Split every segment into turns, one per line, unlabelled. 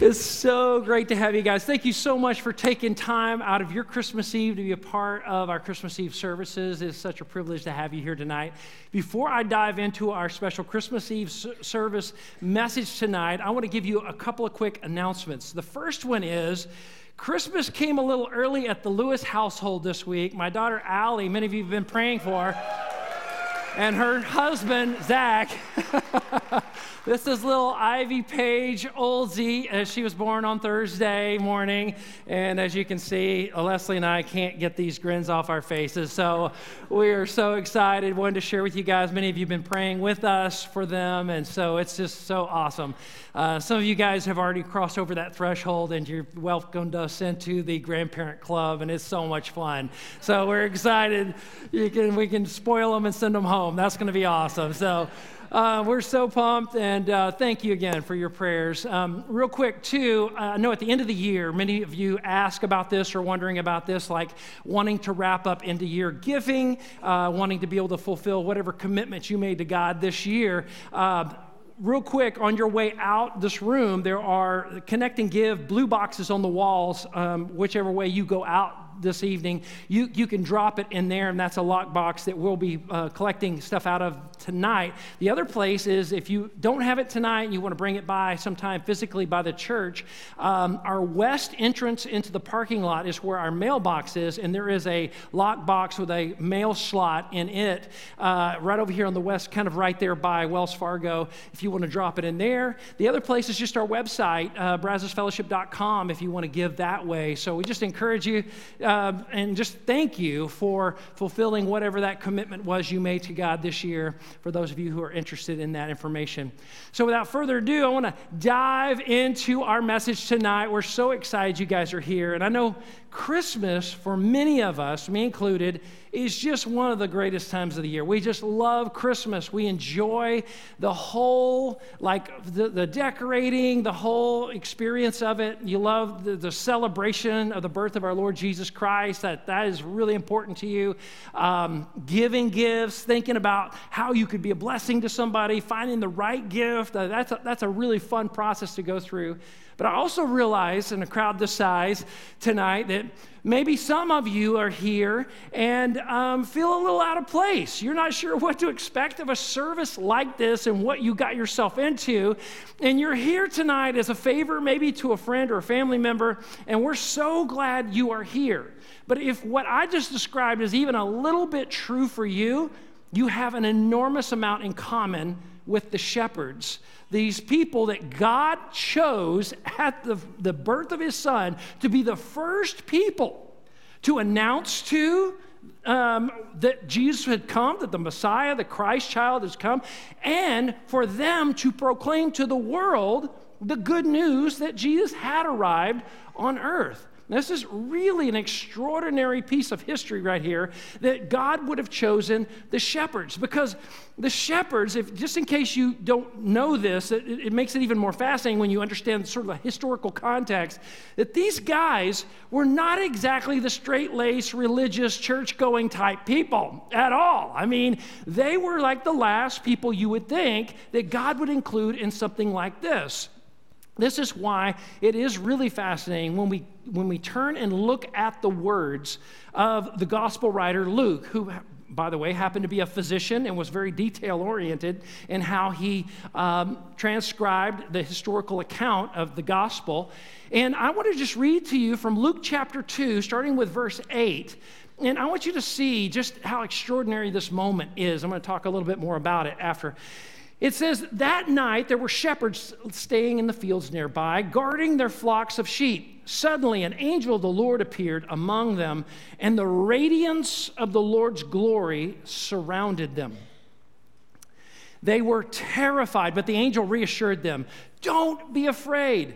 It's so great to have you guys. Thank you so much for taking time out of your Christmas Eve to be a part of our Christmas Eve services. It's such a privilege to have you here tonight. Before I dive into our special Christmas Eve service message tonight, I want to give you a couple of quick announcements. The first one is Christmas came a little early at the Lewis household this week. My daughter Allie, many of you have been praying for, and her husband, Zach. This is little Ivy Page Olsey. As she was born on Thursday morning. And as you can see, Leslie and I can't get these grins off our faces. So we are so excited. Wanted to share with you guys. Many of you have been praying with us for them. And so it's just so awesome. Uh, some of you guys have already crossed over that threshold and you're welcomed us into the grandparent club. And it's so much fun. So we're excited. You can, we can spoil them and send them home. That's going to be awesome. So uh, we're so pumped, and uh, thank you again for your prayers. Um, real quick, too, I know at the end of the year, many of you ask about this or wondering about this, like wanting to wrap up into year giving, uh, wanting to be able to fulfill whatever commitments you made to God this year uh, real quick, on your way out this room, there are connect and give blue boxes on the walls, um, whichever way you go out this evening, you, you can drop it in there, and that's a lockbox that we'll be uh, collecting stuff out of tonight. The other place is if you don't have it tonight and you want to bring it by sometime physically by the church, um, our west entrance into the parking lot is where our mailbox is, and there is a lockbox with a mail slot in it uh, right over here on the west, kind of right there by Wells Fargo, if you want to drop it in there. The other place is just our website, uh, brazosfellowship.com, if you want to give that way. So we just encourage you uh, and just thank you for fulfilling whatever that commitment was you made to God this year for those of you who are interested in that information. So, without further ado, I want to dive into our message tonight. We're so excited you guys are here. And I know Christmas, for many of us, me included, is just one of the greatest times of the year. We just love Christmas. We enjoy the whole, like the, the decorating, the whole experience of it. You love the, the, celebration of the birth of our Lord Jesus Christ. That, that is really important to you. Um, giving gifts, thinking about how you could be a blessing to somebody, finding the right gift. Uh, that's, a, that's a really fun process to go through. But I also realize in a crowd this size tonight that maybe some of you are here and um, feel a little out of place. You're not sure what to expect of a service like this and what you got yourself into. And you're here tonight as a favor, maybe to a friend or a family member, and we're so glad you are here. But if what I just described is even a little bit true for you, you have an enormous amount in common with the shepherds these people that God chose at the, the birth of his son to be the first people to announce to um, that Jesus had come, that the Messiah, the Christ child, has come, and for them to proclaim to the world the good news that Jesus had arrived on earth. This is really an extraordinary piece of history right here that God would have chosen the shepherds because the shepherds, if just in case you don't know this, it, it makes it even more fascinating when you understand sort of the historical context that these guys were not exactly the straight-laced religious church-going type people at all. I mean, they were like the last people you would think that God would include in something like this. This is why it is really fascinating when we, when we turn and look at the words of the gospel writer Luke, who, by the way, happened to be a physician and was very detail oriented in how he um, transcribed the historical account of the gospel. And I want to just read to you from Luke chapter 2, starting with verse 8. And I want you to see just how extraordinary this moment is. I'm going to talk a little bit more about it after. It says, That night there were shepherds staying in the fields nearby, guarding their flocks of sheep. Suddenly, an angel of the Lord appeared among them, and the radiance of the Lord's glory surrounded them. They were terrified, but the angel reassured them Don't be afraid,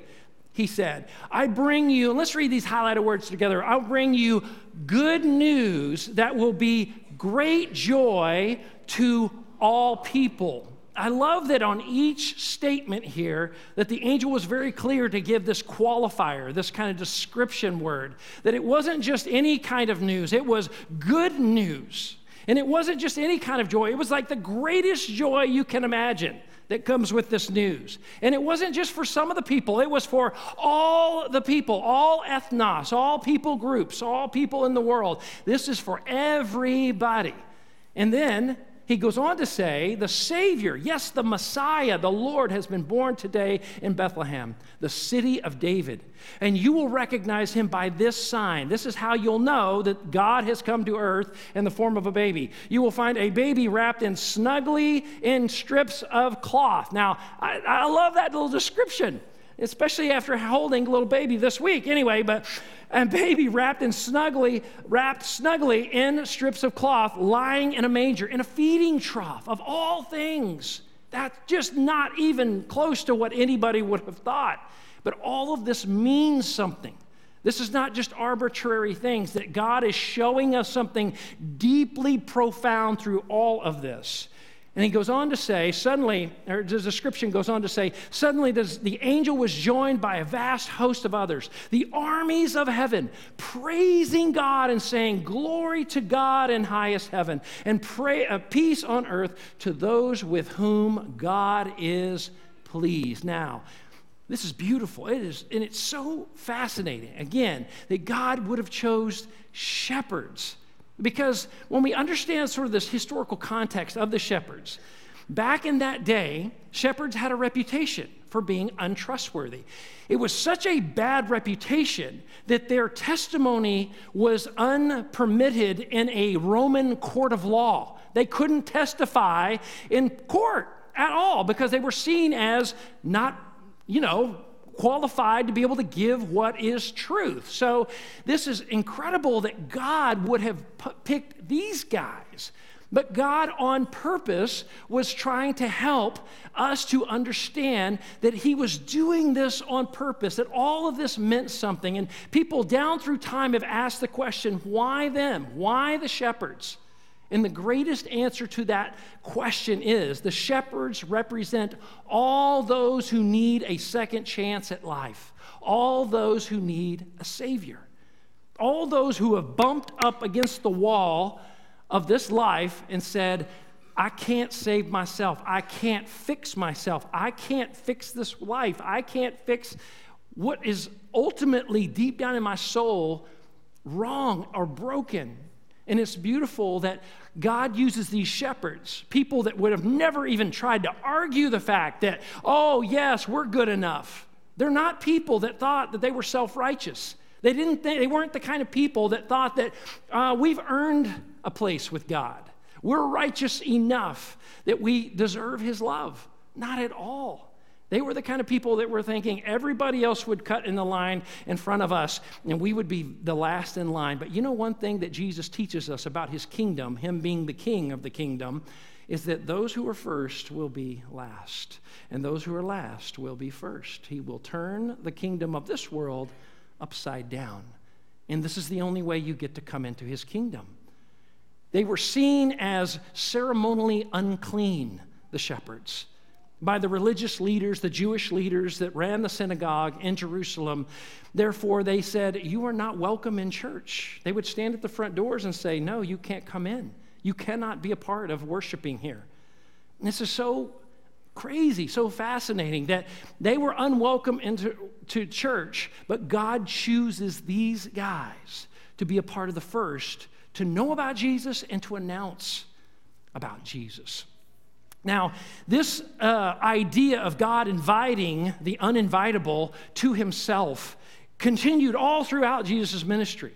he said. I bring you, let's read these highlighted words together. I'll bring you good news that will be great joy to all people. I love that on each statement here that the angel was very clear to give this qualifier, this kind of description word, that it wasn't just any kind of news, it was good news. And it wasn't just any kind of joy, it was like the greatest joy you can imagine that comes with this news. And it wasn't just for some of the people, it was for all the people, all ethnos, all people groups, all people in the world. This is for everybody. And then he goes on to say, the Savior, yes, the Messiah, the Lord, has been born today in Bethlehem, the city of David. And you will recognize him by this sign. This is how you'll know that God has come to earth in the form of a baby. You will find a baby wrapped in snugly in strips of cloth. Now, I, I love that little description especially after holding little baby this week anyway but a baby wrapped in snugly wrapped snugly in strips of cloth lying in a manger in a feeding trough of all things. That's just not even close to what anybody would have thought. But all of this means something. This is not just arbitrary things that god is showing us something deeply profound through all of this and he goes on to say, suddenly, or the description goes on to say, suddenly the angel was joined by a vast host of others, the armies of heaven, praising God and saying, Glory to God in highest heaven, and pray, uh, peace on earth to those with whom God is pleased. Now, this is beautiful. It is, and it's so fascinating, again, that God would have chose shepherds because when we understand sort of this historical context of the shepherds, back in that day, shepherds had a reputation for being untrustworthy. It was such a bad reputation that their testimony was unpermitted in a Roman court of law. They couldn't testify in court at all because they were seen as not, you know, qualified to be able to give what is truth. So, this is incredible that God would have p- picked these guys. But God, on purpose, was trying to help us to understand that He was doing this on purpose, that all of this meant something. And people down through time have asked the question why them? Why the shepherds? And the greatest answer to that question is the shepherds represent all those who need a second chance at life, all those who need a Savior, all those who have bumped up against the wall of this life and said, I can't save myself. I can't fix myself. I can't fix this life. I can't fix what is ultimately deep down in my soul wrong or broken. And it's beautiful that God uses these shepherds, people that would have never even tried to argue the fact that, oh, yes, we're good enough. They're not people that thought that they were self righteous. They, didn't they weren't the kind of people that thought that uh, we've earned a place with God. We're righteous enough that we deserve His love. Not at all. They were the kind of people that were thinking everybody else would cut in the line in front of us and we would be the last in line. But you know, one thing that Jesus teaches us about his kingdom, him being the king of the kingdom, is that those who are first will be last, and those who are last will be first. He will turn the kingdom of this world upside down. And this is the only way you get to come into his kingdom. They were seen as ceremonially unclean, the shepherds by the religious leaders, the Jewish leaders that ran the synagogue in Jerusalem. Therefore, they said, You are not welcome in church. They would stand at the front doors and say, No, you can't come in. You cannot be a part of worshiping here. And this is so crazy, so fascinating that they were unwelcome into to church, but God chooses these guys to be a part of the first, to know about Jesus and to announce about Jesus. Now, this uh, idea of God inviting the uninvitable to himself continued all throughout Jesus' ministry.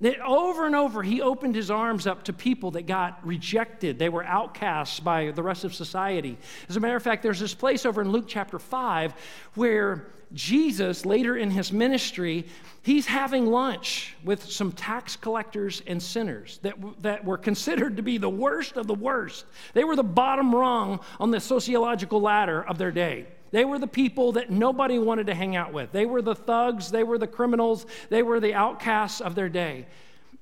That over and over, he opened his arms up to people that got rejected. They were outcasts by the rest of society. As a matter of fact, there's this place over in Luke chapter 5 where Jesus, later in his ministry, he's having lunch with some tax collectors and sinners that, that were considered to be the worst of the worst. They were the bottom rung on the sociological ladder of their day. They were the people that nobody wanted to hang out with. They were the thugs, they were the criminals, they were the outcasts of their day.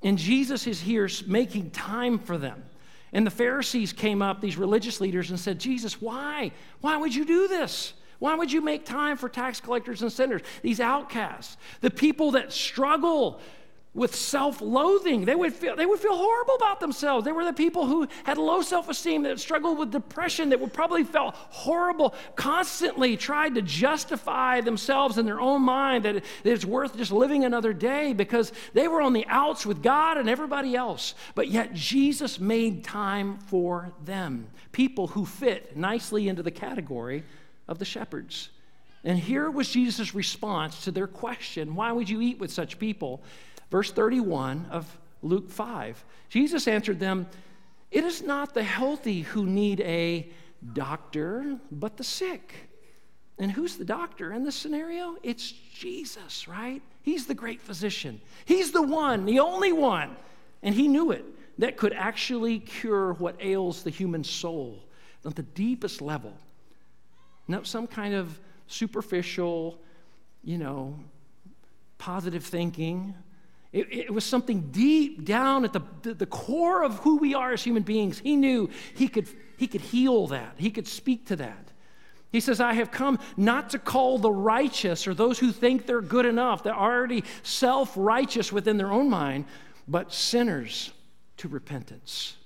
And Jesus is here making time for them. And the Pharisees came up, these religious leaders, and said, Jesus, why? Why would you do this? Why would you make time for tax collectors and sinners, these outcasts, the people that struggle with self-loathing. They would feel they would feel horrible about themselves. They were the people who had low self-esteem that struggled with depression that would probably felt horrible, constantly tried to justify themselves in their own mind that it's worth just living another day because they were on the outs with God and everybody else. But yet Jesus made time for them, people who fit nicely into the category of the shepherds. And here was Jesus' response to their question, why would you eat with such people? verse 31 of Luke 5. Jesus answered them, It is not the healthy who need a doctor, but the sick. And who's the doctor in this scenario? It's Jesus, right? He's the great physician. He's the one, the only one, and he knew it, that could actually cure what ails the human soul at the deepest level. Not some kind of superficial, you know, positive thinking, it, it, was something deep down at the, the, core of who we are as human beings. He knew he could, he could heal that, he could speak to that. He says, I have come not to call the righteous or those who think they're good enough, they're already self righteous within their own mind, but sinners to repentance.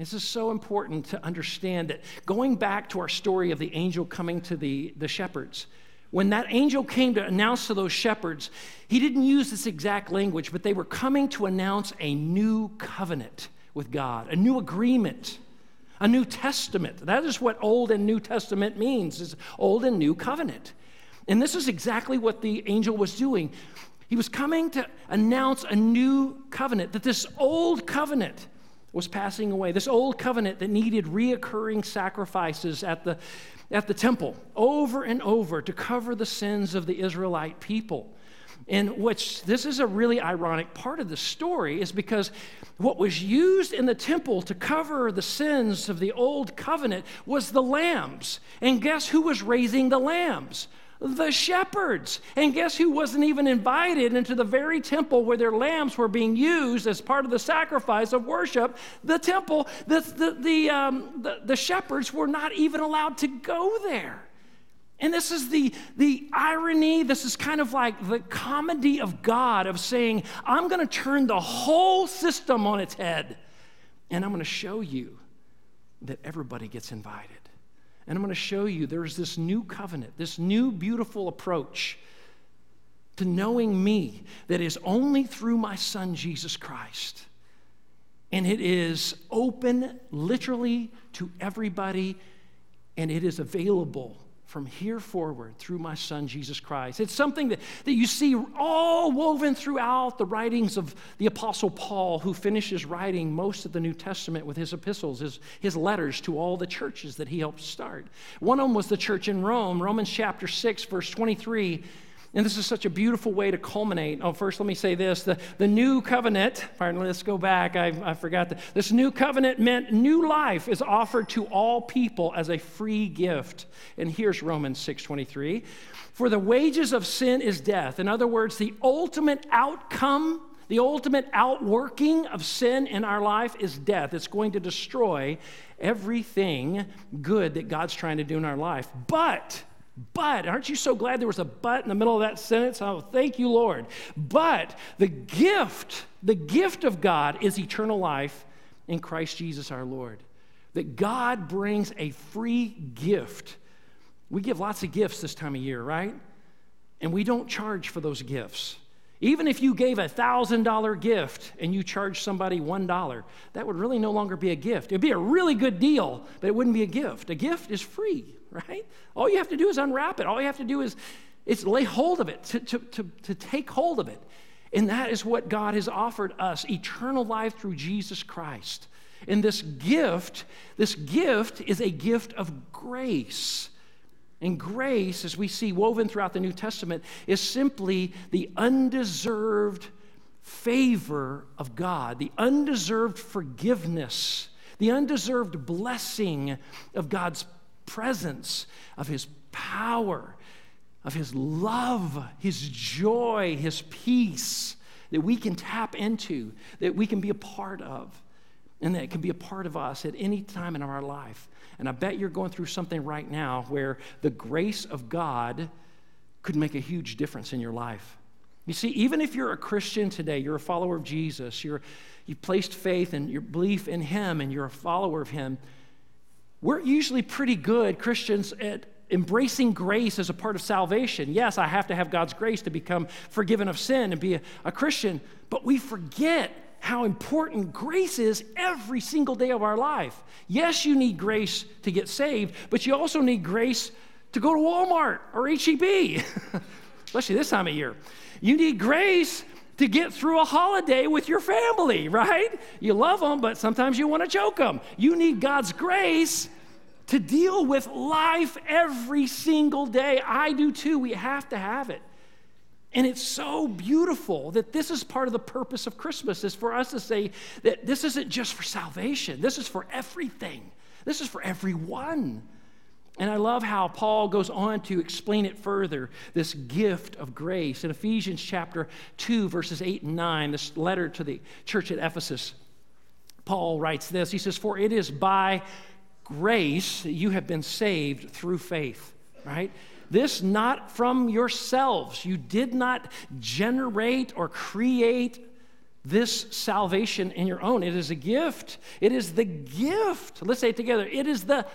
This is so important to understand that going back to our story of the angel coming to the, the shepherds, when that angel came to announce to those shepherds, he didn't use this exact language, but they were coming to announce a new covenant with God, a new agreement, a new testament. That is what Old and New Testament means, is Old and New Covenant. And this is exactly what the angel was doing. He was coming to announce a new covenant, that this old covenant was passing away. This old covenant that needed reoccurring sacrifices at the at the temple over and over to cover the sins of the Israelite people. And which this is a really ironic part of the story is because what was used in the temple to cover the sins of the old covenant was the lambs. And guess who was raising the lambs? The shepherds. And guess who wasn't even invited into the very temple where their lambs were being used as part of the sacrifice of worship? The temple, the, the, the, um, the, the shepherds were not even allowed to go there. And this is the, the irony, this is kind of like the comedy of God of saying, I'm going to turn the whole system on its head, and I'm going to show you that everybody gets invited. And I'm going to show you there's this new covenant, this new beautiful approach to knowing me that is only through my son, Jesus Christ. And it is open literally to everybody, and it is available from here forward through my son Jesus Christ. It's something that, that you see all woven throughout the writings of the Apostle Paul, who finishes writing most of the New Testament with his epistles, his, his letters to all the churches that he helped start. One of them was the church in Rome, Romans chapter 6, verse 23 and this is such a beautiful way to culminate. Oh, first, let me say this the, the new covenant, pardon, let's go back. I, I forgot that. This new covenant meant new life is offered to all people as a free gift. And here's Romans 6:23. For the wages of sin is death. In other words, the ultimate outcome, the ultimate outworking of sin in our life is death. It's going to destroy everything good that God's trying to do in our life. But but, aren't you so glad there was a but in the middle of that sentence? Oh, thank you, Lord. But the gift, the gift of God is eternal life in Christ Jesus our Lord. That God brings a free gift. We give lots of gifts this time of year, right? And we don't charge for those gifts. Even if you gave a $1,000 gift and you charged somebody $1, that would really no longer be a gift. It'd be a really good deal, but it wouldn't be a gift. A gift is free, right? All you have to do is unwrap it. All you have to do is, lay hold of it, to, to, to, to take hold of it. And that is what God has offered us eternal life through Jesus Christ. And this gift, this gift is a gift of grace. And grace, as we see woven throughout the New Testament, is simply the undeserved favor of God, the undeserved forgiveness, the undeserved blessing of God's presence, of His power, of His love, His joy, His peace. that we can tap into, that we can be a part of, and that can be a part of us at any time in our life. And I bet you're going through something right now where the grace of God could make a huge difference in your life. You see, even if you're a Christian today, you're a follower of Jesus, you're, you've placed faith and your belief in Him, and you're a follower of Him, we're usually pretty good Christians at embracing grace as a part of salvation. Yes, I have to have God's grace to become forgiven of sin and be a, a Christian, but we forget how important grace is every single day of our life. Yes, you need grace to get saved, but you also need grace to go to Walmart or HEB, especially this time of year. You need grace to get through a holiday with your family, right? You love them, but sometimes you want to choke them. You need God's grace to deal with life every single day. I do too. We have to have it. And it's so beautiful that this is part of the purpose of Christmas is for us to say that this isn't just for salvation. This is for everything. This is for everyone. And I love how Paul goes on to explain it further this gift of grace. In Ephesians chapter 2, verses 8 and 9, this letter to the church at Ephesus, Paul writes this He says, For it is by grace you have been saved through faith, right? This not from yourselves. You did not generate or create this salvation in your own. It is a gift. It is the gift. Let's say it together. It is the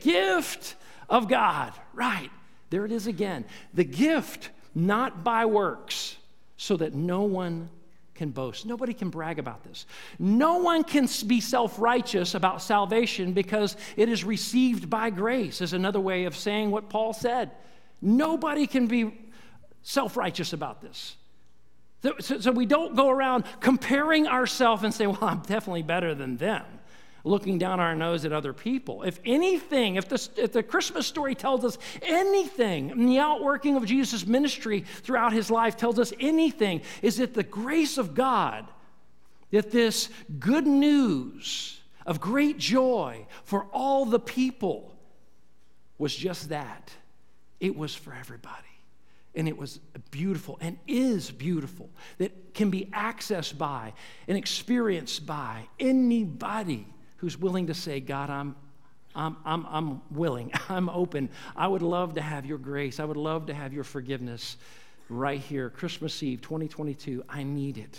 gift of God. Right. There it is again. The gift, not by works, so that no one can boast. Nobody can brag about this. No one can be self righteous about salvation because it is received by grace, is another way of saying what Paul said. Nobody can be self righteous about this. So, so, we don't go around comparing ourselves and say, well, I'm definitely better than them looking down our nose at other people. If anything, if the, if the Christmas story tells us anything, and the outworking of Jesus' ministry throughout his life tells us anything, is that the grace of God, that this good news of great joy for all the people was just that. It was for everybody. And it was beautiful and is beautiful that can be accessed by and experienced by anybody who's willing to say, God, I'm, I'm, I'm, I'm willing, I'm open. I would love to have your grace. I would love to have your forgiveness right here, Christmas Eve 2022. I need it.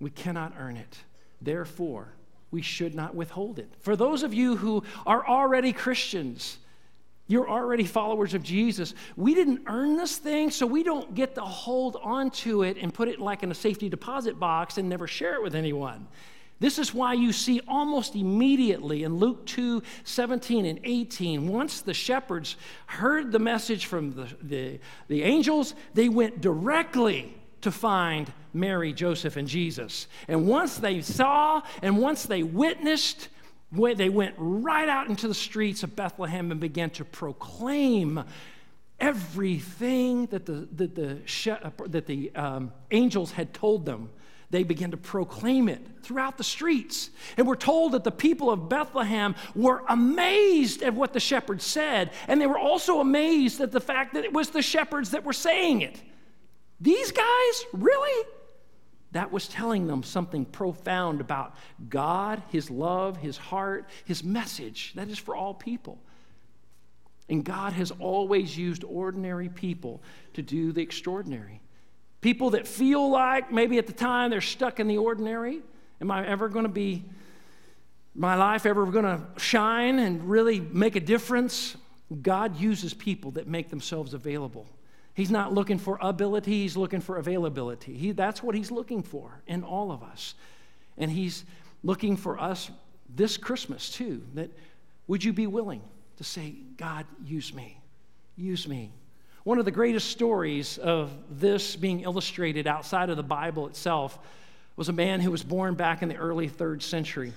We cannot earn it. Therefore, we should not withhold it. For those of you who are already Christians, you're already followers of Jesus. We didn't earn this thing, so we don't get to hold on to it and put it like in a safety deposit box and never share it with anyone. This is why you see almost immediately in Luke 2 17 and 18, once the shepherds heard the message from the, the, the angels, they went directly to find Mary, Joseph, and Jesus. And once they saw and once they witnessed, they went right out into the streets of Bethlehem and began to proclaim everything that the, that the, that the um, angels had told them they began to proclaim it throughout the streets. And we're told that the people of Bethlehem were amazed at what the shepherds said, and they were also amazed at the fact that it was the shepherds that were saying it. These guys, really? That was telling them something profound about God, His love, His heart, His message that is for all people. And God has always used ordinary people to do the extraordinary. People that feel like maybe at the time they're stuck in the ordinary. Am I ever going to be, my life ever going to shine and really make a difference? God uses people that make themselves available. He's not looking for ability, he's looking for availability. He, that's what he's looking for in all of us. And he's looking for us this Christmas too. That would you be willing to say, God, use me? Use me. One of the greatest stories of this being illustrated outside of the Bible itself was a man who was born back in the early third century.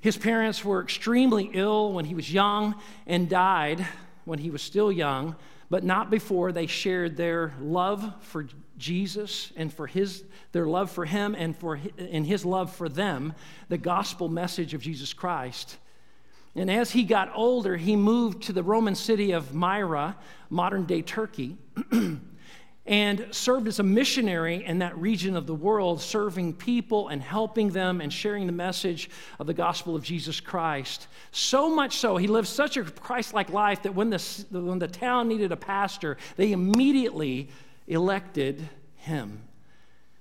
His parents were extremely ill when he was young and died when he was still young, but not before they shared their love for Jesus and for his their love for him and for and his love for them, the gospel message of Jesus Christ. And as he got older, he moved to the Roman city of Myra, modern day Turkey. and served as a missionary in that region of the world, serving people and helping them and sharing the message of the gospel of Jesus Christ. So much so, he lived such a Christ like life that when the, when the town needed a pastor, they immediately elected him.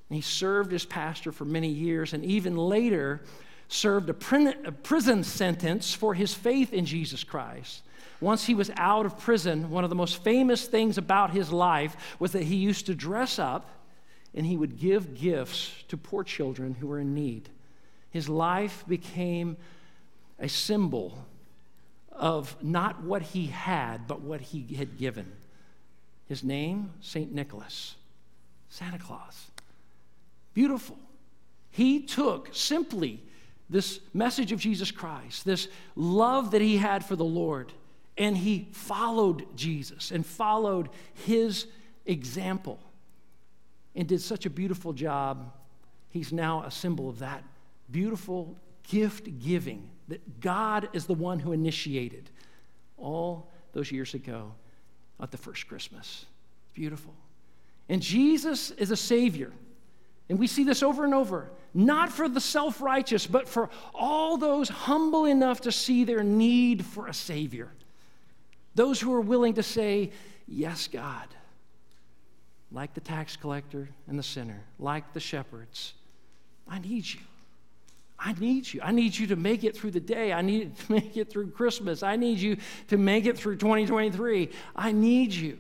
And he served as pastor for many years and even later served a prison sentence for his faith in Jesus Christ. Once he was out of prison, one of the most famous things about his life was that he used to dress up and he would give gifts to poor children who were in need. His life became a symbol of not what he had, but what he had given. His name, St. Nicholas, Santa Claus. Beautiful. He took simply this message of Jesus Christ, this love that he had for the Lord, and he followed Jesus and followed his example and did such a beautiful job. He's now a symbol of that beautiful gift giving that God is the one who initiated all those years ago at the first Christmas. Beautiful. And Jesus is a Savior. And we see this over and over, not for the self righteous, but for all those humble enough to see their need for a Savior. Those who are willing to say, Yes, God, like the tax collector and the sinner, like the shepherds, I need you. I need you. I need you to make it through the day. I need to make it through Christmas. I need you to make it through 2023. I need you.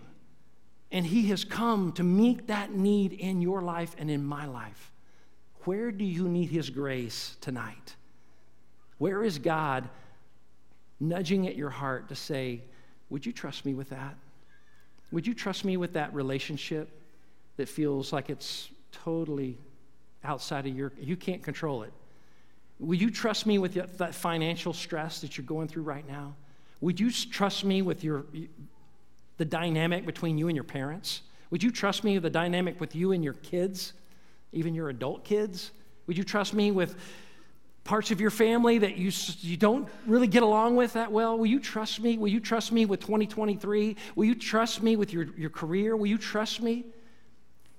And He has come to meet that need in your life and in my life. Where do you need His grace tonight? Where is God nudging at your heart to say, would you trust me with that? Would you trust me with that relationship that feels like it's totally outside of your, you can't control it? Would you trust me with that financial stress that you're going through right now? Would you trust me with your, the dynamic between you and your parents? Would you trust me with the dynamic with you and your kids, even your adult kids? Would you trust me with parts of your family that you, you don't really get along with that well? Will you trust me? Will you trust me with 2023? Will you trust me with your, your career? Will you trust me?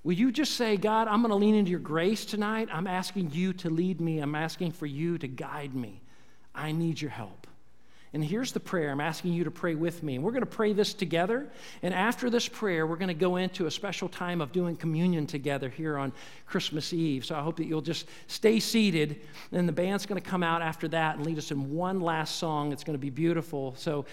Will you just say, God, I'm going to lean into your grace tonight? I'm asking you to lead me. I'm asking for you to guide me. I need your help. And here's the prayer. I'm asking you to pray with me. And we're going to pray this together. And after this prayer, we're going to go into a special time of doing communion together here on Christmas Eve. So I hope that you'll just stay seated. And the band's going to come out after that and lead us in one last song. It's going to be beautiful. So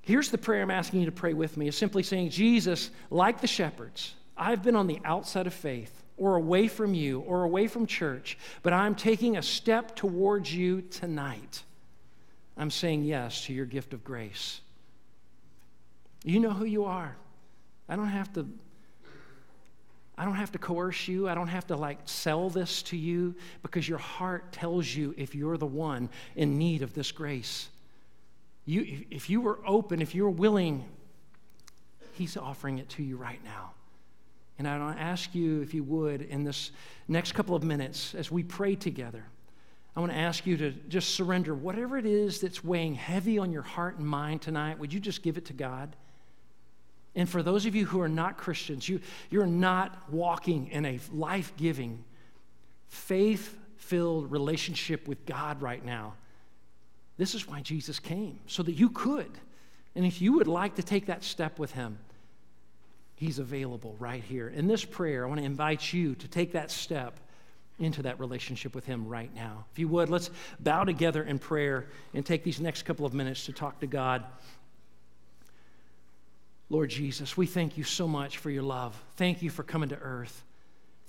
here's the prayer I'm asking you to pray with me. It's simply saying, Jesus, like the shepherds, I've been on the outside of faith or away from you or away from church, but I'm taking a step towards you tonight. I'm saying yes to your gift of grace. You know who you are. I don't have to I don't have to coerce you. I don't have to like sell this to you because your heart tells you if you're the one in need of this grace. You, if you were open, if you were willing, He's offering it to you right now. And I want to ask you, if you would, in this next couple of minutes, as we pray together, I want to ask you to just surrender whatever it is that's weighing heavy on your heart and mind tonight. Would you just give it to God? And for those of you who are not Christians, you, you're not walking in a life giving, faith filled relationship with God right now. This is why Jesus came, so that you could. And if you would like to take that step with Him, He's available right here. In this prayer, I want to invite you to take that step into that relationship with Him right now. If you would, let's bow together in prayer and take these next couple of minutes to talk to God. Lord Jesus, we thank you so much for your love. Thank you for coming to earth.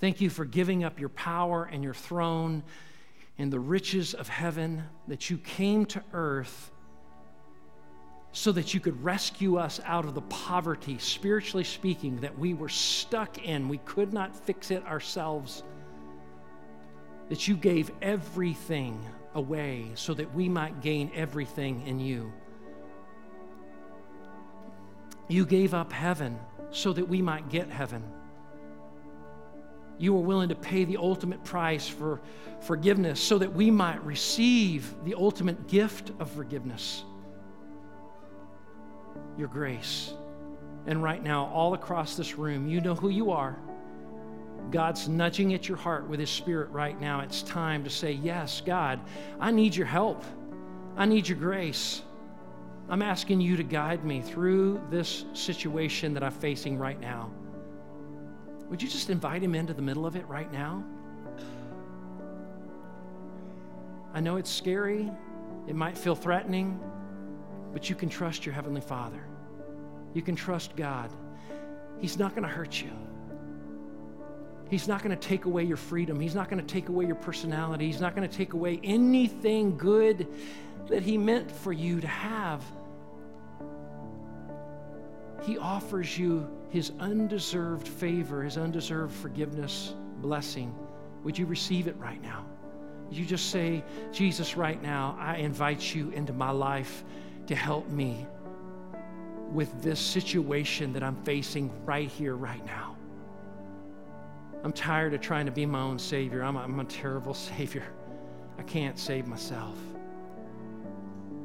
Thank you for giving up your power and your throne and the riches of heaven that you came to earth so that you could rescue us out of the poverty, spiritually speaking, that we were stuck in. We could not fix it ourselves that you gave everything away so that we might gain everything in you. You gave up heaven so that we might get heaven. You were willing to pay the ultimate price for forgiveness so that we might receive the ultimate gift of forgiveness your grace. And right now, all across this room, you know who you are. God's nudging at your heart with His Spirit right now. It's time to say, Yes, God, I need your help. I need your grace. I'm asking you to guide me through this situation that I'm facing right now. Would you just invite Him into the middle of it right now? I know it's scary, it might feel threatening, but you can trust your Heavenly Father. You can trust God. He's not going to hurt you. He's not going to take away your freedom. He's not going to take away your personality. He's not going to take away anything good that He meant for you to have. He offers you His undeserved favor, His undeserved forgiveness, blessing. Would you receive it right now? You just say, Jesus, right now, I invite you into my life to help me with this situation that I'm facing right here, right now. I'm tired of trying to be my own Savior. I'm a, I'm a terrible Savior. I can't save myself.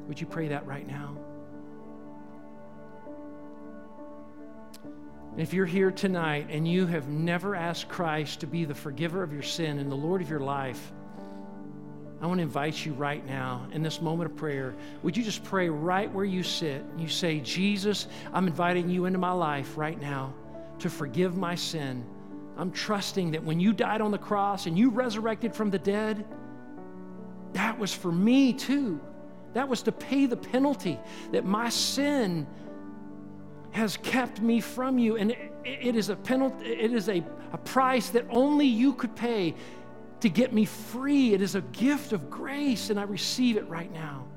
Would you pray that right now? if you're here tonight and you have never asked Christ to be the forgiver of your sin and the Lord of your life, I want to invite you right now in this moment of prayer. Would you just pray right where you sit? You say, Jesus, I'm inviting you into my life right now to forgive my sin. I'm trusting that when you died on the cross and you resurrected from the dead, that was for me too. That was to pay the penalty that my sin has kept me from you. And it is a penalty, it is a, a price that only you could pay to get me free. It is a gift of grace, and I receive it right now.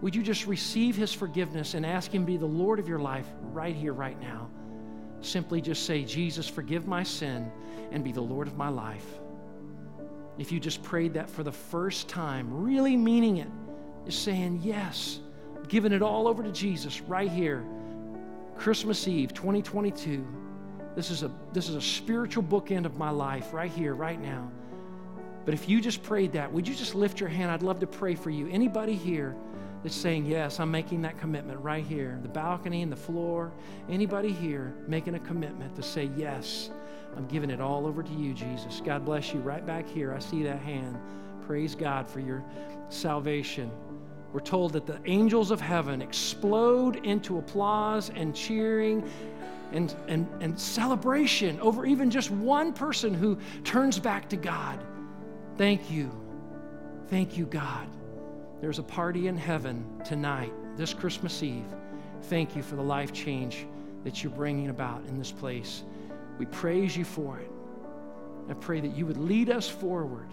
Would you just receive His forgiveness and ask Him to be the Lord of your life right here, right now? Simply just say, Jesus, forgive my sin and be the Lord of my life. If you just prayed that for the first time, really meaning it, just saying, Yes, giving it all over to Jesus right here, Christmas Eve 2022. This is a, this is a spiritual bookend of my life right here, right now. But if you just prayed that, would you just lift your hand? I'd love to pray for you. Anybody here that's saying, Yes, I'm making that commitment right here, the balcony and the floor. Anybody here making a commitment to say, Yes, I'm giving it all over to you, Jesus. God bless you. Right back here, I see that hand. Praise God for your salvation. We're told that the angels of heaven explode into applause and cheering and, and, and celebration over even just one person who turns back to God. Thank you. Thank you, God. There's a party in heaven tonight, this Christmas Eve. Thank you for the life change that you're bringing about in this place. We praise you for it. I pray that you would lead us forward.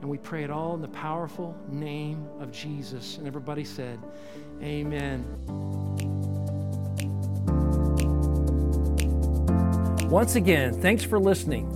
And we pray it all in the powerful name of Jesus. And everybody said, Amen. Once again, thanks for listening.